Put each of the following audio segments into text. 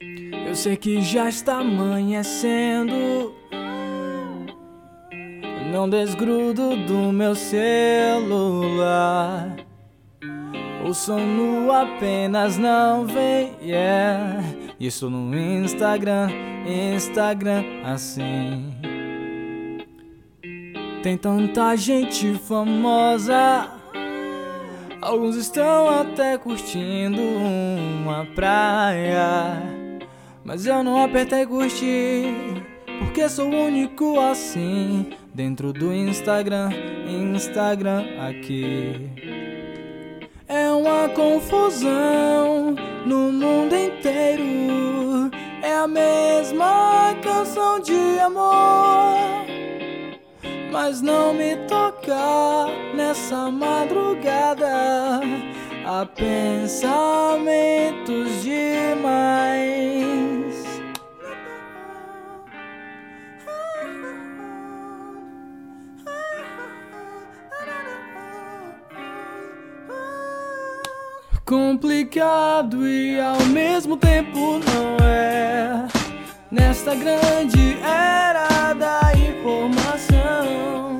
Eu sei que já está amanhecendo. Não desgrudo do meu celular. O sono apenas não vem, yeah. Isso no Instagram, Instagram assim. Tem tanta gente famosa. Alguns estão até curtindo uma praia. Mas eu não apertei curtir, porque sou único assim. Dentro do Instagram, Instagram aqui. É uma confusão no mundo inteiro. É a mesma canção de amor. Mas não me toca nessa madrugada. Há pensamentos demais. Complicado e ao mesmo tempo não é. Nesta grande era da informação.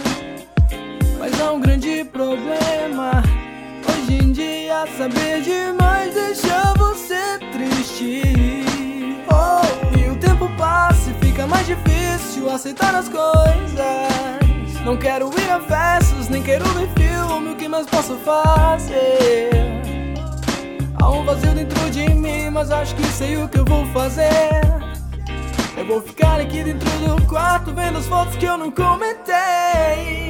Mas há um grande problema. Hoje em dia, saber demais deixa você triste. Oh, e o tempo passa e fica mais difícil aceitar as coisas. Não quero ir a festas, nem quero ver filme. O que mais posso fazer? Mas acho que sei o que eu vou fazer. Eu vou ficar aqui dentro do quarto vendo as fotos que eu não comentei.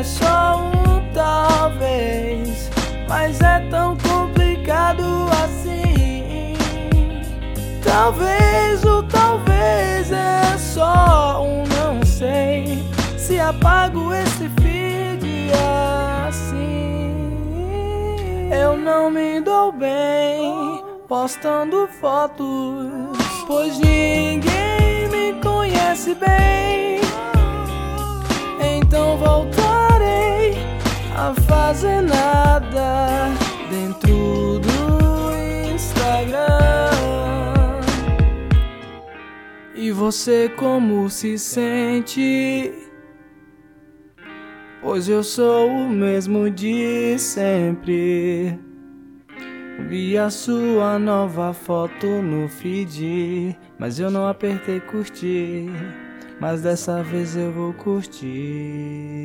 É só um talvez, mas é tão complicado assim. Talvez o talvez é só um não sei se apago esse feed assim. Eu não me dou bem postando fotos, pois ninguém me conhece bem. Fazer nada dentro do Instagram. E você como se sente? Pois eu sou o mesmo de sempre. Vi a sua nova foto no feed, mas eu não apertei curtir. Mas dessa vez eu vou curtir.